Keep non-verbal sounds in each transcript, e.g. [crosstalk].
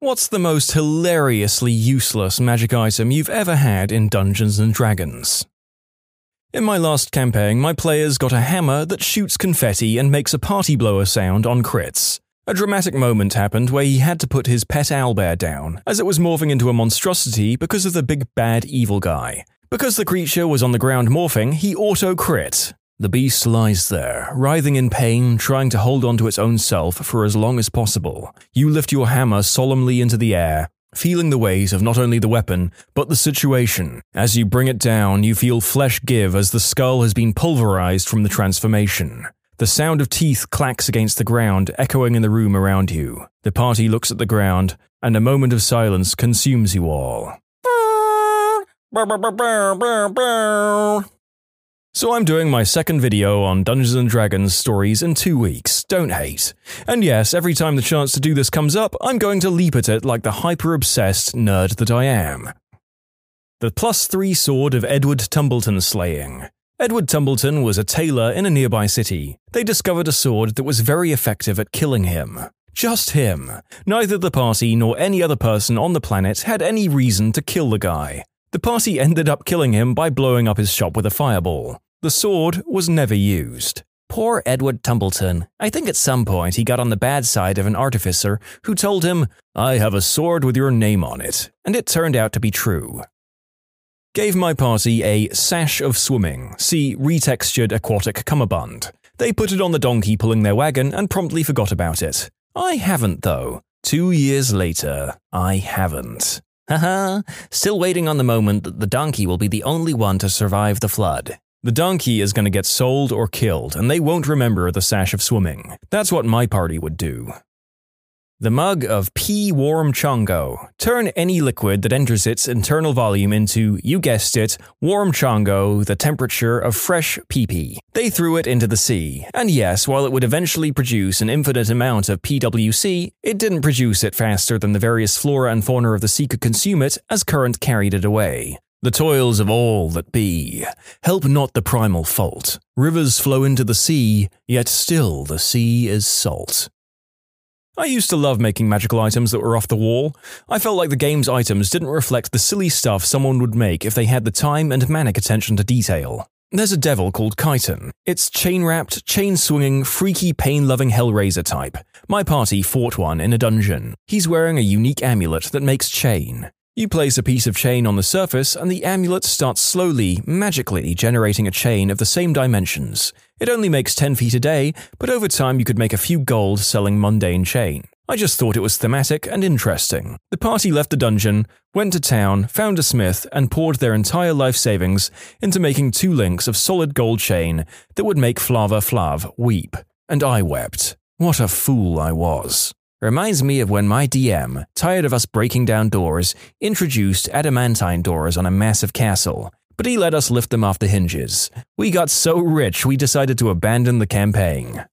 What's the most hilariously useless magic item you've ever had in Dungeons and Dragons? In my last campaign, my players got a hammer that shoots confetti and makes a party blower sound on crits. A dramatic moment happened where he had to put his pet owlbear down, as it was morphing into a monstrosity because of the big bad evil guy. Because the creature was on the ground morphing, he auto crit, the beast lies there, writhing in pain, trying to hold on to its own self for as long as possible. You lift your hammer solemnly into the air, feeling the weight of not only the weapon, but the situation. As you bring it down, you feel flesh give as the skull has been pulverized from the transformation. The sound of teeth clacks against the ground, echoing in the room around you. The party looks at the ground, and a moment of silence consumes you all. So I'm doing my second video on Dungeons & Dragons stories in two weeks, don't hate. And yes, every time the chance to do this comes up, I'm going to leap at it like the hyper-obsessed nerd that I am. The plus three sword of Edward Tumbleton slaying. Edward Tumbleton was a tailor in a nearby city. They discovered a sword that was very effective at killing him. Just him. Neither the party nor any other person on the planet had any reason to kill the guy. The party ended up killing him by blowing up his shop with a fireball. The sword was never used. Poor Edward Tumbleton. I think at some point he got on the bad side of an artificer who told him, I have a sword with your name on it, and it turned out to be true. Gave my party a sash of swimming, see retextured aquatic cummerbund. They put it on the donkey pulling their wagon and promptly forgot about it. I haven't, though. Two years later, I haven't. Haha, still waiting on the moment that the donkey will be the only one to survive the flood. The donkey is going to get sold or killed, and they won't remember the sash of swimming. That's what my party would do. The mug of P warm chongo. Turn any liquid that enters its internal volume into, you guessed it, warm chongo, the temperature of fresh pee pee. They threw it into the sea, and yes, while it would eventually produce an infinite amount of PWC, it didn't produce it faster than the various flora and fauna of the sea could consume it as current carried it away. The toils of all that be. Help not the primal fault. Rivers flow into the sea, yet still the sea is salt. I used to love making magical items that were off the wall. I felt like the game's items didn't reflect the silly stuff someone would make if they had the time and manic attention to detail. There's a devil called Kyton. It's chain wrapped, chain swinging, freaky, pain loving Hellraiser type. My party fought one in a dungeon. He's wearing a unique amulet that makes chain. You place a piece of chain on the surface, and the amulet starts slowly, magically generating a chain of the same dimensions. It only makes 10 feet a day, but over time you could make a few gold selling mundane chain. I just thought it was thematic and interesting. The party left the dungeon, went to town, found a smith, and poured their entire life savings into making two links of solid gold chain that would make Flavor Flav weep. And I wept. What a fool I was. Reminds me of when my DM, tired of us breaking down doors, introduced adamantine doors on a massive castle, but he let us lift them off the hinges. We got so rich we decided to abandon the campaign.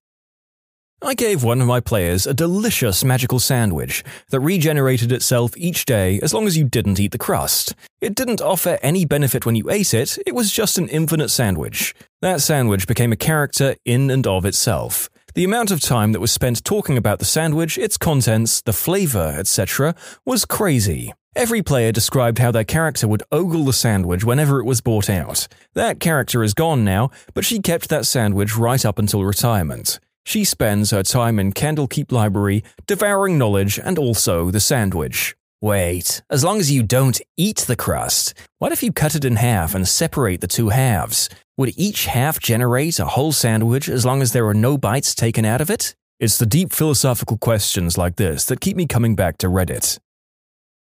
I gave one of my players a delicious magical sandwich that regenerated itself each day as long as you didn't eat the crust. It didn't offer any benefit when you ate it, it was just an infinite sandwich. That sandwich became a character in and of itself. The amount of time that was spent talking about the sandwich, its contents, the flavor, etc., was crazy. Every player described how their character would ogle the sandwich whenever it was bought out. That character is gone now, but she kept that sandwich right up until retirement. She spends her time in Candlekeep Library devouring knowledge and also the sandwich. Wait, as long as you don't eat the crust, what if you cut it in half and separate the two halves? Would each half generate a whole sandwich as long as there are no bites taken out of it? It's the deep philosophical questions like this that keep me coming back to Reddit.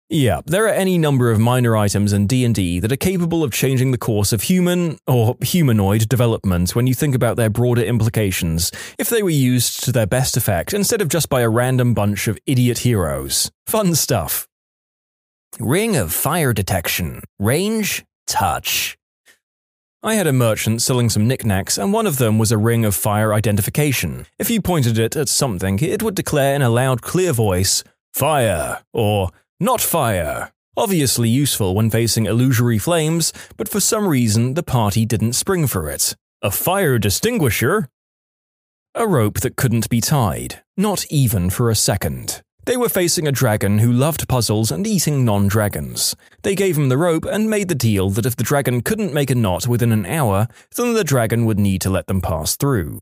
Yeah, there are any number of minor items in D&D that are capable of changing the course of human or humanoid development when you think about their broader implications if they were used to their best effect instead of just by a random bunch of idiot heroes. Fun stuff. Ring of fire detection. Range touch. I had a merchant selling some knickknacks, and one of them was a ring of fire identification. If you pointed it at something, it would declare in a loud, clear voice, Fire! or Not fire! Obviously useful when facing illusory flames, but for some reason the party didn't spring for it. A fire distinguisher? A rope that couldn't be tied, not even for a second. They were facing a dragon who loved puzzles and eating non dragons. They gave him the rope and made the deal that if the dragon couldn't make a knot within an hour, then the dragon would need to let them pass through.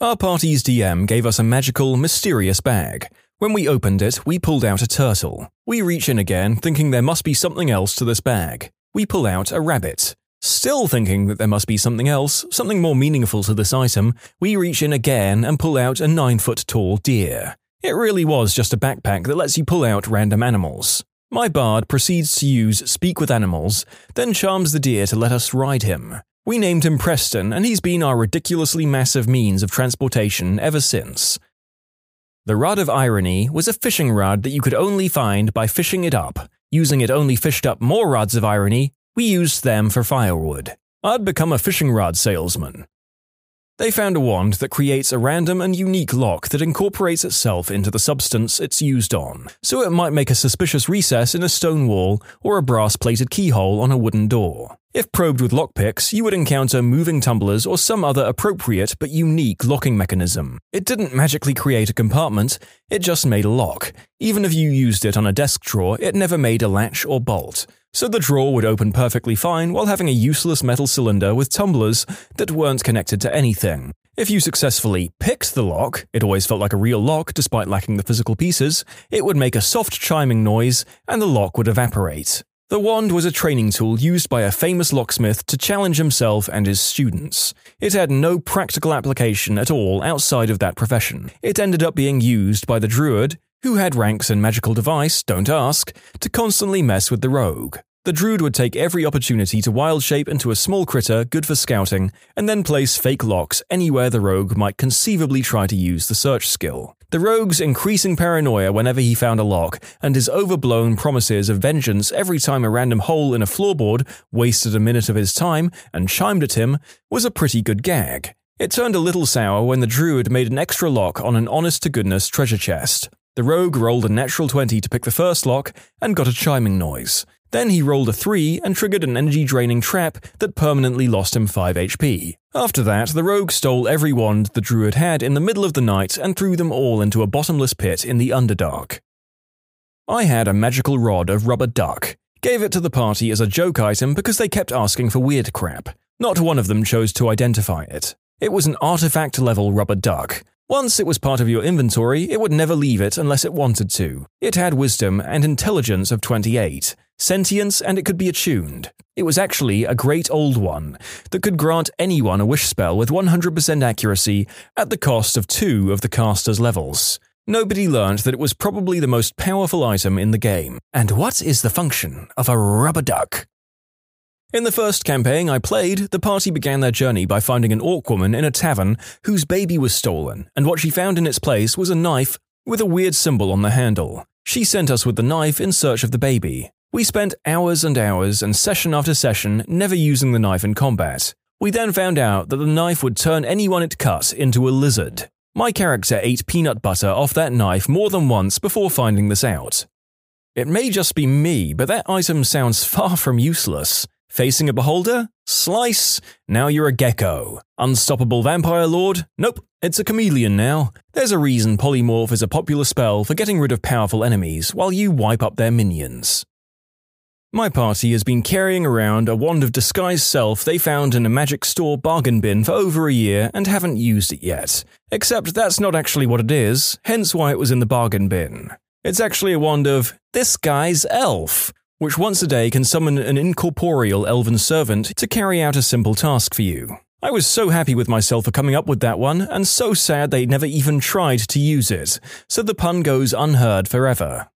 Our party's DM gave us a magical, mysterious bag. When we opened it, we pulled out a turtle. We reach in again, thinking there must be something else to this bag. We pull out a rabbit. Still thinking that there must be something else, something more meaningful to this item, we reach in again and pull out a 9 foot tall deer. It really was just a backpack that lets you pull out random animals. My bard proceeds to use Speak with Animals, then charms the deer to let us ride him. We named him Preston, and he's been our ridiculously massive means of transportation ever since. The Rod of Irony was a fishing rod that you could only find by fishing it up. Using it only fished up more rods of irony, we used them for firewood. I'd become a fishing rod salesman. They found a wand that creates a random and unique lock that incorporates itself into the substance it's used on, so it might make a suspicious recess in a stone wall or a brass plated keyhole on a wooden door. If probed with lockpicks, you would encounter moving tumblers or some other appropriate but unique locking mechanism. It didn't magically create a compartment, it just made a lock. Even if you used it on a desk drawer, it never made a latch or bolt so the drawer would open perfectly fine while having a useless metal cylinder with tumblers that weren't connected to anything. If you successfully picked the lock, it always felt like a real lock despite lacking the physical pieces, it would make a soft chiming noise and the lock would evaporate. The wand was a training tool used by a famous locksmith to challenge himself and his students. It had no practical application at all outside of that profession. It ended up being used by the druid, who had ranks and magical device, don't ask, to constantly mess with the rogue. The druid would take every opportunity to wild shape into a small critter good for scouting, and then place fake locks anywhere the rogue might conceivably try to use the search skill. The rogue's increasing paranoia whenever he found a lock, and his overblown promises of vengeance every time a random hole in a floorboard wasted a minute of his time and chimed at him, was a pretty good gag. It turned a little sour when the druid made an extra lock on an honest to goodness treasure chest. The rogue rolled a natural 20 to pick the first lock and got a chiming noise. Then he rolled a 3 and triggered an energy draining trap that permanently lost him 5 HP. After that, the rogue stole every wand the druid had in the middle of the night and threw them all into a bottomless pit in the Underdark. I had a magical rod of rubber duck. Gave it to the party as a joke item because they kept asking for weird crap. Not one of them chose to identify it. It was an artifact level rubber duck, once it was part of your inventory, it would never leave it unless it wanted to. It had wisdom and intelligence of 28, sentience, and it could be attuned. It was actually a great old one that could grant anyone a wish spell with 100% accuracy at the cost of two of the caster's levels. Nobody learned that it was probably the most powerful item in the game. And what is the function of a rubber duck? In the first campaign I played, the party began their journey by finding an orc woman in a tavern whose baby was stolen, and what she found in its place was a knife with a weird symbol on the handle. She sent us with the knife in search of the baby. We spent hours and hours and session after session never using the knife in combat. We then found out that the knife would turn anyone it cut into a lizard. My character ate peanut butter off that knife more than once before finding this out. It may just be me, but that item sounds [laughs] far from useless. Facing a beholder? Slice? Now you're a gecko. Unstoppable vampire lord? Nope, it's a chameleon now. There's a reason polymorph is a popular spell for getting rid of powerful enemies while you wipe up their minions. My party has been carrying around a wand of disguised self they found in a magic store bargain bin for over a year and haven't used it yet. Except that's not actually what it is, hence why it was in the bargain bin. It's actually a wand of this guy's elf which once a day can summon an incorporeal elven servant to carry out a simple task for you. I was so happy with myself for coming up with that one, and so sad they never even tried to use it, so the pun goes unheard forever.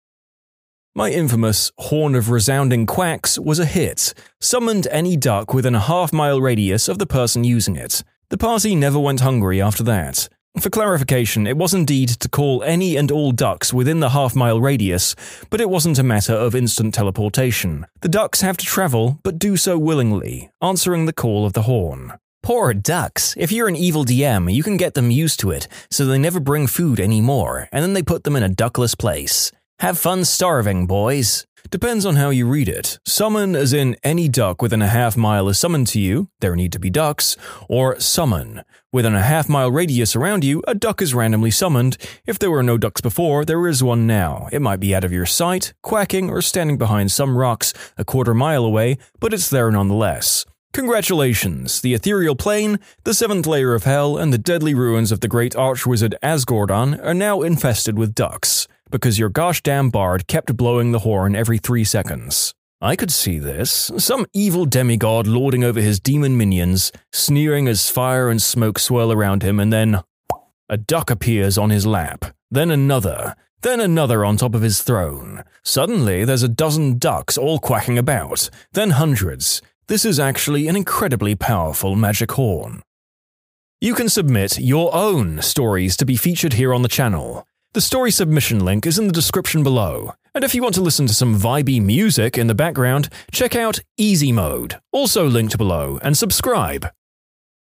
My infamous Horn of Resounding Quacks was a hit, summoned any duck within a half mile radius of the person using it. The party never went hungry after that. For clarification, it was indeed to call any and all ducks within the half mile radius, but it wasn't a matter of instant teleportation. The ducks have to travel, but do so willingly, answering the call of the horn. Poor ducks. If you're an evil DM, you can get them used to it, so they never bring food anymore, and then they put them in a duckless place. Have fun starving, boys. Depends on how you read it. Summon as in any duck within a half mile is summoned to you, there need to be ducks, or summon. Within a half mile radius around you, a duck is randomly summoned. If there were no ducks before, there is one now. It might be out of your sight, quacking, or standing behind some rocks a quarter mile away, but it's there nonetheless. Congratulations! The ethereal plane, the seventh layer of hell, and the deadly ruins of the great archwizard Asgordon are now infested with ducks because your gosh damn bard kept blowing the horn every three seconds. I could see this. Some evil demigod lording over his demon minions, sneering as fire and smoke swirl around him, and then a duck appears on his lap. Then another. Then another on top of his throne. Suddenly, there's a dozen ducks all quacking about. Then hundreds. This is actually an incredibly powerful magic horn. You can submit your own stories to be featured here on the channel. The story submission link is in the description below. And if you want to listen to some vibey music in the background, check out Easy Mode, also linked below, and subscribe.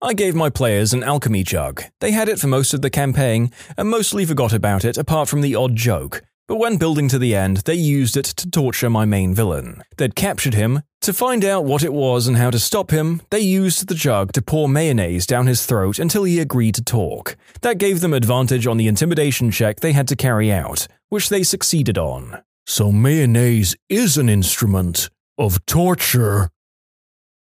I gave my players an alchemy jug. They had it for most of the campaign, and mostly forgot about it apart from the odd joke, but when building to the end, they used it to torture my main villain. They'd captured him. To find out what it was and how to stop him, they used the jug to pour mayonnaise down his throat until he agreed to talk. That gave them advantage on the intimidation check they had to carry out, which they succeeded on. So mayonnaise is an instrument of torture.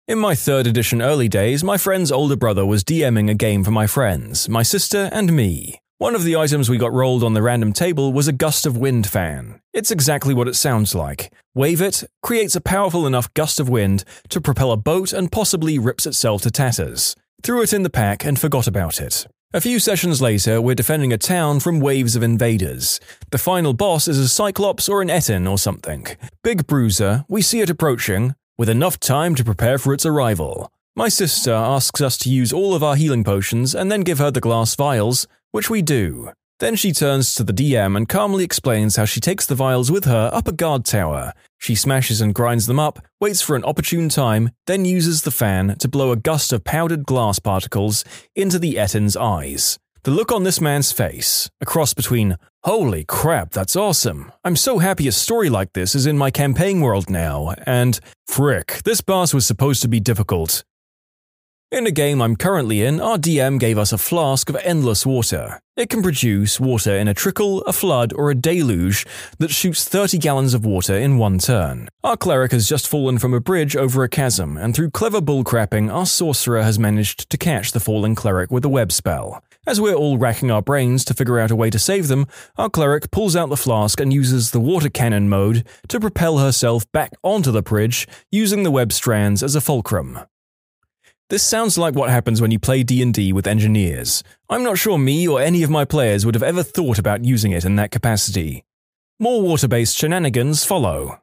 In my third edition early days, my friend's older brother was DMing a game for my friends, my sister, and me. One of the items we got rolled on the random table was a gust of wind fan. It's exactly what it sounds like. Wave it, creates a powerful enough gust of wind to propel a boat and possibly rips itself to tatters. Threw it in the pack and forgot about it. A few sessions later, we're defending a town from waves of invaders. The final boss is a Cyclops or an Ettin or something. Big bruiser, we see it approaching, with enough time to prepare for its arrival. My sister asks us to use all of our healing potions and then give her the glass vials, which we do. Then she turns to the DM and calmly explains how she takes the vials with her up a guard tower. She smashes and grinds them up, waits for an opportune time, then uses the fan to blow a gust of powdered glass particles into the Ettin's eyes. The look on this man's face, a cross between, holy crap, that's awesome, I'm so happy a story like this is in my campaign world now, and, frick, this boss was supposed to be difficult. In a game I'm currently in, our DM gave us a flask of endless water. It can produce water in a trickle, a flood, or a deluge that shoots 30 gallons of water in one turn. Our cleric has just fallen from a bridge over a chasm, and through clever bullcrapping, our sorcerer has managed to catch the falling cleric with a web spell. As we're all racking our brains to figure out a way to save them, our cleric pulls out the flask and uses the water cannon mode to propel herself back onto the bridge, using the web strands as a fulcrum. This sounds like what happens when you play D&D with engineers. I'm not sure me or any of my players would have ever thought about using it in that capacity. More water-based shenanigans follow.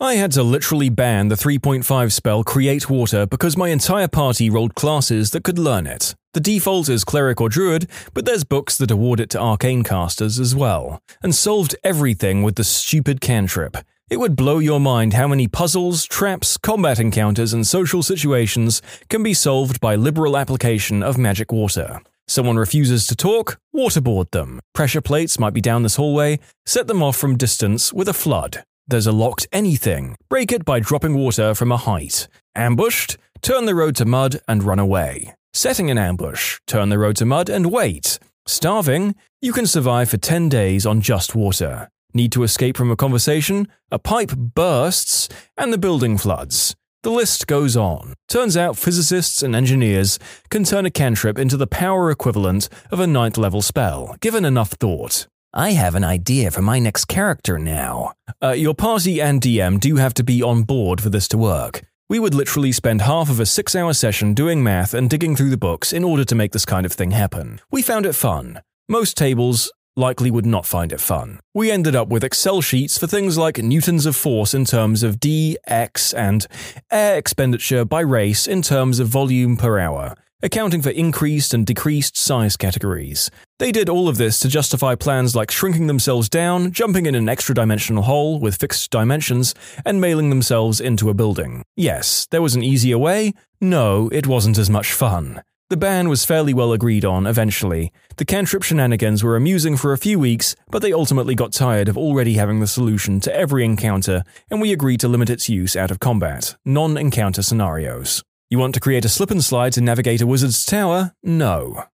I had to literally ban the 3.5 spell Create Water because my entire party rolled classes that could learn it. The default is Cleric or Druid, but there's books that award it to arcane casters as well, and solved everything with the stupid cantrip. It would blow your mind how many puzzles, traps, combat encounters, and social situations can be solved by liberal application of magic water. Someone refuses to talk, waterboard them. Pressure plates might be down this hallway, set them off from distance with a flood. There's a locked anything, break it by dropping water from a height. Ambushed, turn the road to mud and run away. Setting an ambush, turn the road to mud and wait. Starving, you can survive for 10 days on just water. Need to escape from a conversation? A pipe bursts, and the building floods. The list goes on. Turns out physicists and engineers can turn a cantrip into the power equivalent of a ninth level spell, given enough thought. I have an idea for my next character now. Uh, your party and DM do have to be on board for this to work. We would literally spend half of a six hour session doing math and digging through the books in order to make this kind of thing happen. We found it fun. Most tables likely would not find it fun. We ended up with Excel sheets for things like newtons of force in terms of d, x, and air expenditure by race in terms of volume per hour, accounting for increased and decreased size categories. They did all of this to justify plans like shrinking themselves down, jumping in an extra dimensional hole with fixed dimensions, and mailing themselves into a building. Yes, there was an easier way. No, it wasn't as much fun. The ban was fairly well agreed on eventually. The cantrip shenanigans were amusing for a few weeks, but they ultimately got tired of already having the solution to every encounter, and we agreed to limit its use out of combat, non encounter scenarios. You want to create a slip and slide to navigate a wizard's tower? No.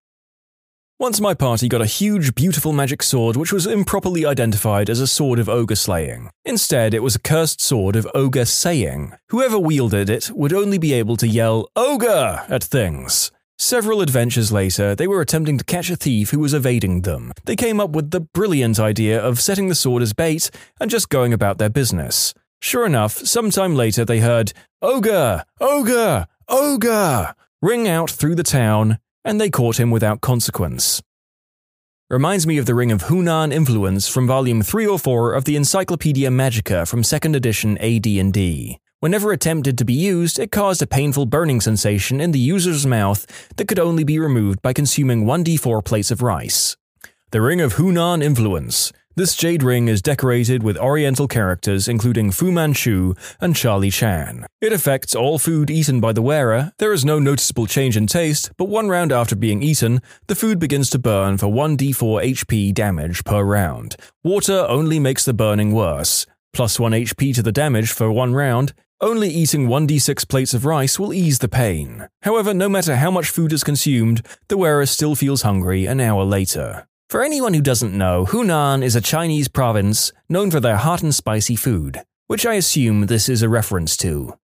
Once my party got a huge, beautiful magic sword which was improperly identified as a sword of ogre slaying. Instead, it was a cursed sword of ogre saying. Whoever wielded it would only be able to yell, Ogre! at things. Several adventures later, they were attempting to catch a thief who was evading them. They came up with the brilliant idea of setting the sword as bait and just going about their business. Sure enough, sometime later they heard, Ogre! Ogre! Ogre! ring out through the town, and they caught him without consequence. Reminds me of the Ring of Hunan influence from volume 3 or 4 of the Encyclopedia Magica from 2nd edition AD&D. Whenever attempted to be used, it caused a painful burning sensation in the user's mouth that could only be removed by consuming 1d4 plates of rice. The Ring of Hunan influence this jade ring is decorated with oriental characters including Fu Manchu and Charlie Chan. It affects all food eaten by the wearer. There is no noticeable change in taste, but one round after being eaten, the food begins to burn for 1d4 HP damage per round. Water only makes the burning worse. Plus 1 HP to the damage for one round, only eating 1d6 plates of rice will ease the pain. However, no matter how much food is consumed, the wearer still feels hungry an hour later. For anyone who doesn't know, Hunan is a Chinese province known for their hot and spicy food, which I assume this is a reference to.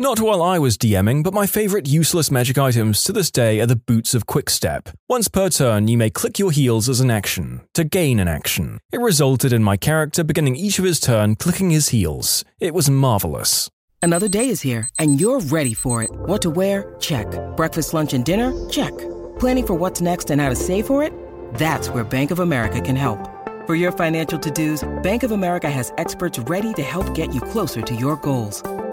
Not while I was DMing, but my favorite useless magic items to this day are the Boots of Quickstep. Once per turn, you may click your heels as an action, to gain an action. It resulted in my character beginning each of his turn clicking his heels. It was marvelous. Another day is here, and you're ready for it. What to wear? Check. Breakfast, lunch, and dinner? Check. Planning for what's next and how to save for it? That's where Bank of America can help. For your financial to-dos, Bank of America has experts ready to help get you closer to your goals.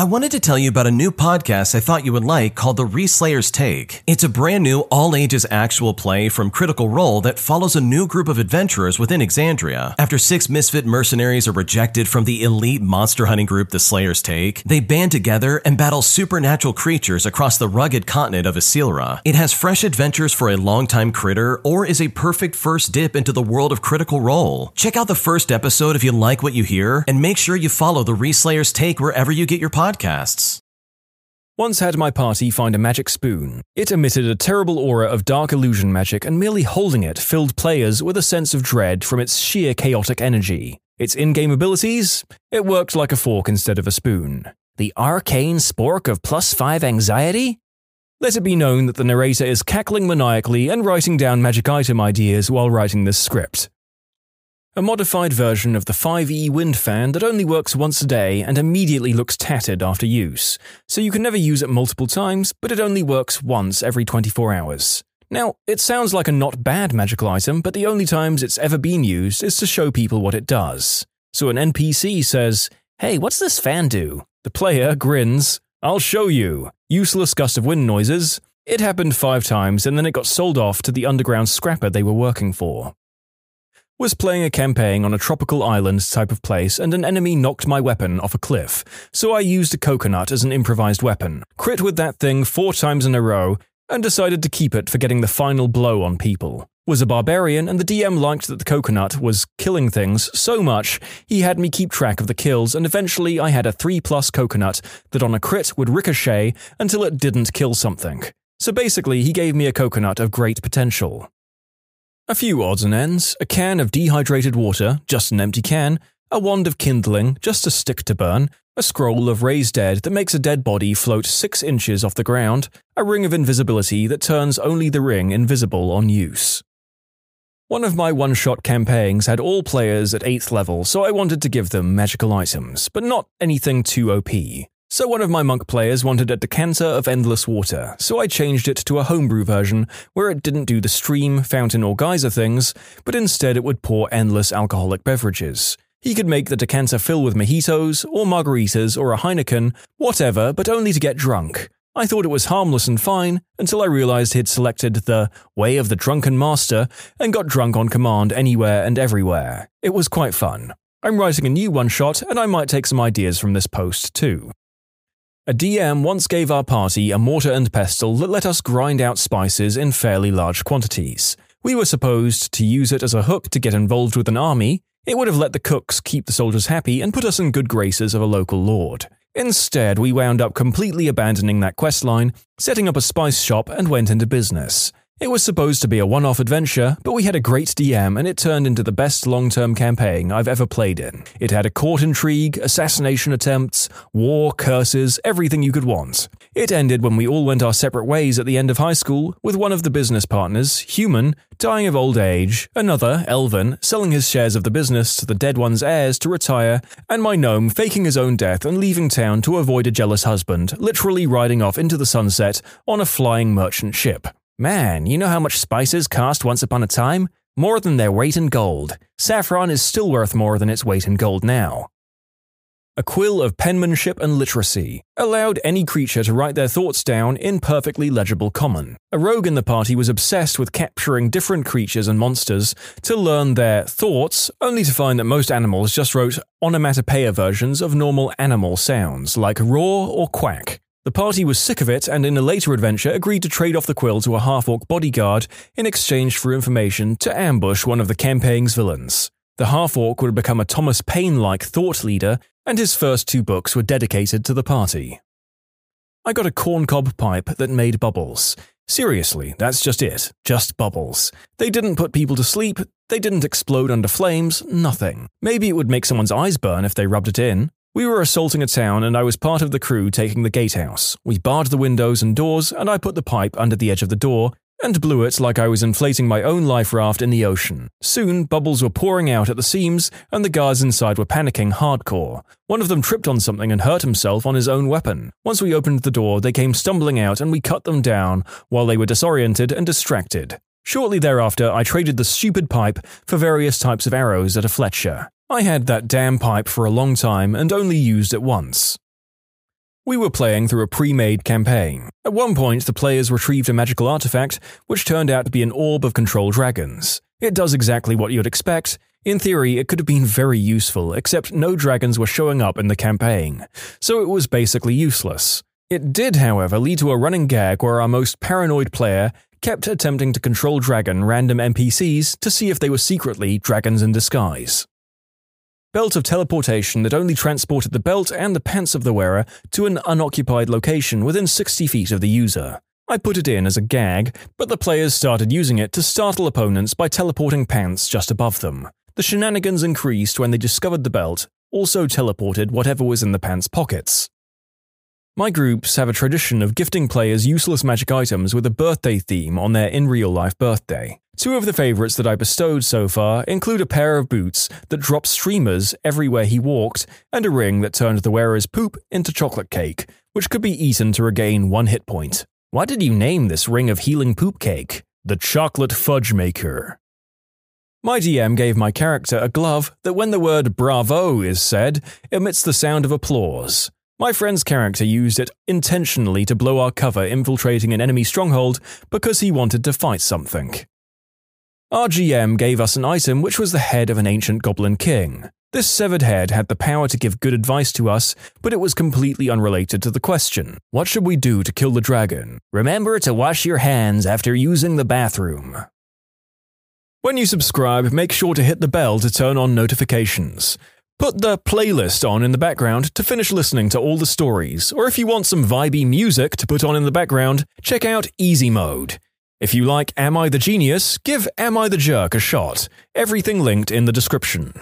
I wanted to tell you about a new podcast I thought you would like called The Reslayer's Take. It's a brand new all ages actual play from Critical Role that follows a new group of adventurers within Exandria. After six misfit mercenaries are rejected from the elite monster hunting group The Slayer's Take, they band together and battle supernatural creatures across the rugged continent of Issylra. It has fresh adventures for a longtime critter or is a perfect first dip into the world of Critical Role. Check out the first episode if you like what you hear, and make sure you follow The Reslayer's Take wherever you get your podcasts podcasts. Once had my party find a magic spoon. It emitted a terrible aura of dark illusion magic, and merely holding it filled players with a sense of dread from its sheer chaotic energy. Its in game abilities? It worked like a fork instead of a spoon. The arcane spork of plus 5 anxiety? Let it be known that the narrator is cackling maniacally and writing down magic item ideas while writing this script a modified version of the 5E wind fan that only works once a day and immediately looks tattered after use, so you can never use it multiple times, but it only works once every 24 hours. Now, it sounds like a not bad magical item, but the only times it's ever been used is to show people what it does. So an NPC says, Hey, what's this fan do? The player grins, I'll show you. Useless gust of wind noises. It happened five times and then it got sold off to the underground scrapper they were working for was playing a campaign on a tropical island type of place and an enemy knocked my weapon off a cliff, so I used a coconut as an improvised weapon. Crit with that thing four times in a row, and decided to keep it for getting the final blow on people. Was a barbarian, and the DM liked that the coconut was killing things so much he had me keep track of the kills, and eventually I had a 3 plus coconut that on a crit would ricochet until it didn't kill something. So basically, he gave me a coconut of great potential. A few odds and ends a can of dehydrated water, just an empty can, a wand of kindling, just a stick to burn, a scroll of raised dead that makes a dead body float six inches off the ground, a ring of invisibility that turns only the ring invisible on use. One of my one shot campaigns had all players at 8th level, so I wanted to give them magical items, but not anything too OP. So one of my monk players wanted a decanter of endless water, so I changed it to a homebrew version where it didn't do the stream, fountain, or geyser things, but instead it would pour endless alcoholic beverages. He could make the decanter fill with mojitos, or margaritas, or a Heineken, whatever, but only to get drunk. I thought it was harmless and fine until I realized he'd selected the way of the drunken master and got drunk on command anywhere and everywhere. It was quite fun. I'm writing a new one shot, and I might take some ideas from this post too. A DM once gave our party a mortar and pestle that let us grind out spices in fairly large quantities. We were supposed to use it as a hook to get involved with an army. It would have let the cooks keep the soldiers happy and put us in good graces of a local lord. Instead, we wound up completely abandoning that quest line, setting up a spice shop, and went into business. It was supposed to be a one off adventure, but we had a great DM and it turned into the best long term campaign I've ever played in. It had a court intrigue, assassination attempts, war, curses, everything you could want. It ended when we all went our separate ways at the end of high school, with one of the business partners, human, dying of old age, another, Elvin, selling his shares of the business to the dead one's heirs to retire, and my gnome faking his own death and leaving town to avoid a jealous husband, literally riding off into the sunset on a flying merchant ship. Man, you know how much spices cost once upon a time? More than their weight in gold. Saffron is still worth more than its weight in gold now. A quill of penmanship and literacy allowed any creature to write their thoughts down in perfectly legible common. A rogue in the party was obsessed with capturing different creatures and monsters to learn their thoughts, only to find that most animals just wrote onomatopoeia versions of normal animal sounds, like roar or quack. The party was sick of it and in a later adventure agreed to trade off the quill to a half orc bodyguard in exchange for information to ambush one of the campaign's villains. The half orc would become a Thomas Paine like thought leader, and his first two books were dedicated to the party. I got a corncob pipe that made bubbles. Seriously, that's just it. Just bubbles. They didn't put people to sleep, they didn't explode under flames, nothing. Maybe it would make someone's eyes burn if they rubbed it in. We were assaulting a town, and I was part of the crew taking the gatehouse. We barred the windows and doors, and I put the pipe under the edge of the door and blew it like I was inflating my own life raft in the ocean. Soon, bubbles were pouring out at the seams, and the guards inside were panicking hardcore. One of them tripped on something and hurt himself on his own weapon. Once we opened the door, they came stumbling out, and we cut them down while they were disoriented and distracted. Shortly thereafter, I traded the stupid pipe for various types of arrows at a Fletcher. I had that damn pipe for a long time and only used it once. We were playing through a pre made campaign. At one point, the players retrieved a magical artifact, which turned out to be an orb of control dragons. It does exactly what you'd expect. In theory, it could have been very useful, except no dragons were showing up in the campaign, so it was basically useless. It did, however, lead to a running gag where our most paranoid player kept attempting to control dragon random NPCs to see if they were secretly dragons in disguise belt of teleportation that only transported the belt and the pants of the wearer to an unoccupied location within 60 feet of the user. I put it in as a gag, but the players started using it to startle opponents by teleporting pants just above them. The shenanigans increased when they discovered the belt also teleported whatever was in the pants' pockets. My groups have a tradition of gifting players useless magic items with a birthday theme on their in real life birthday. Two of the favourites that I bestowed so far include a pair of boots that dropped streamers everywhere he walked, and a ring that turned the wearer's poop into chocolate cake, which could be eaten to regain one hit point. Why did you name this ring of healing poop cake? The Chocolate Fudge Maker. My DM gave my character a glove that, when the word bravo is said, emits the sound of applause. My friend's character used it intentionally to blow our cover infiltrating an enemy stronghold because he wanted to fight something. Our GM gave us an item which was the head of an ancient goblin king. This severed head had the power to give good advice to us, but it was completely unrelated to the question What should we do to kill the dragon? Remember to wash your hands after using the bathroom. When you subscribe, make sure to hit the bell to turn on notifications. Put the playlist on in the background to finish listening to all the stories, or if you want some vibey music to put on in the background, check out Easy Mode. If you like Am I the Genius, give Am I the Jerk a shot. Everything linked in the description.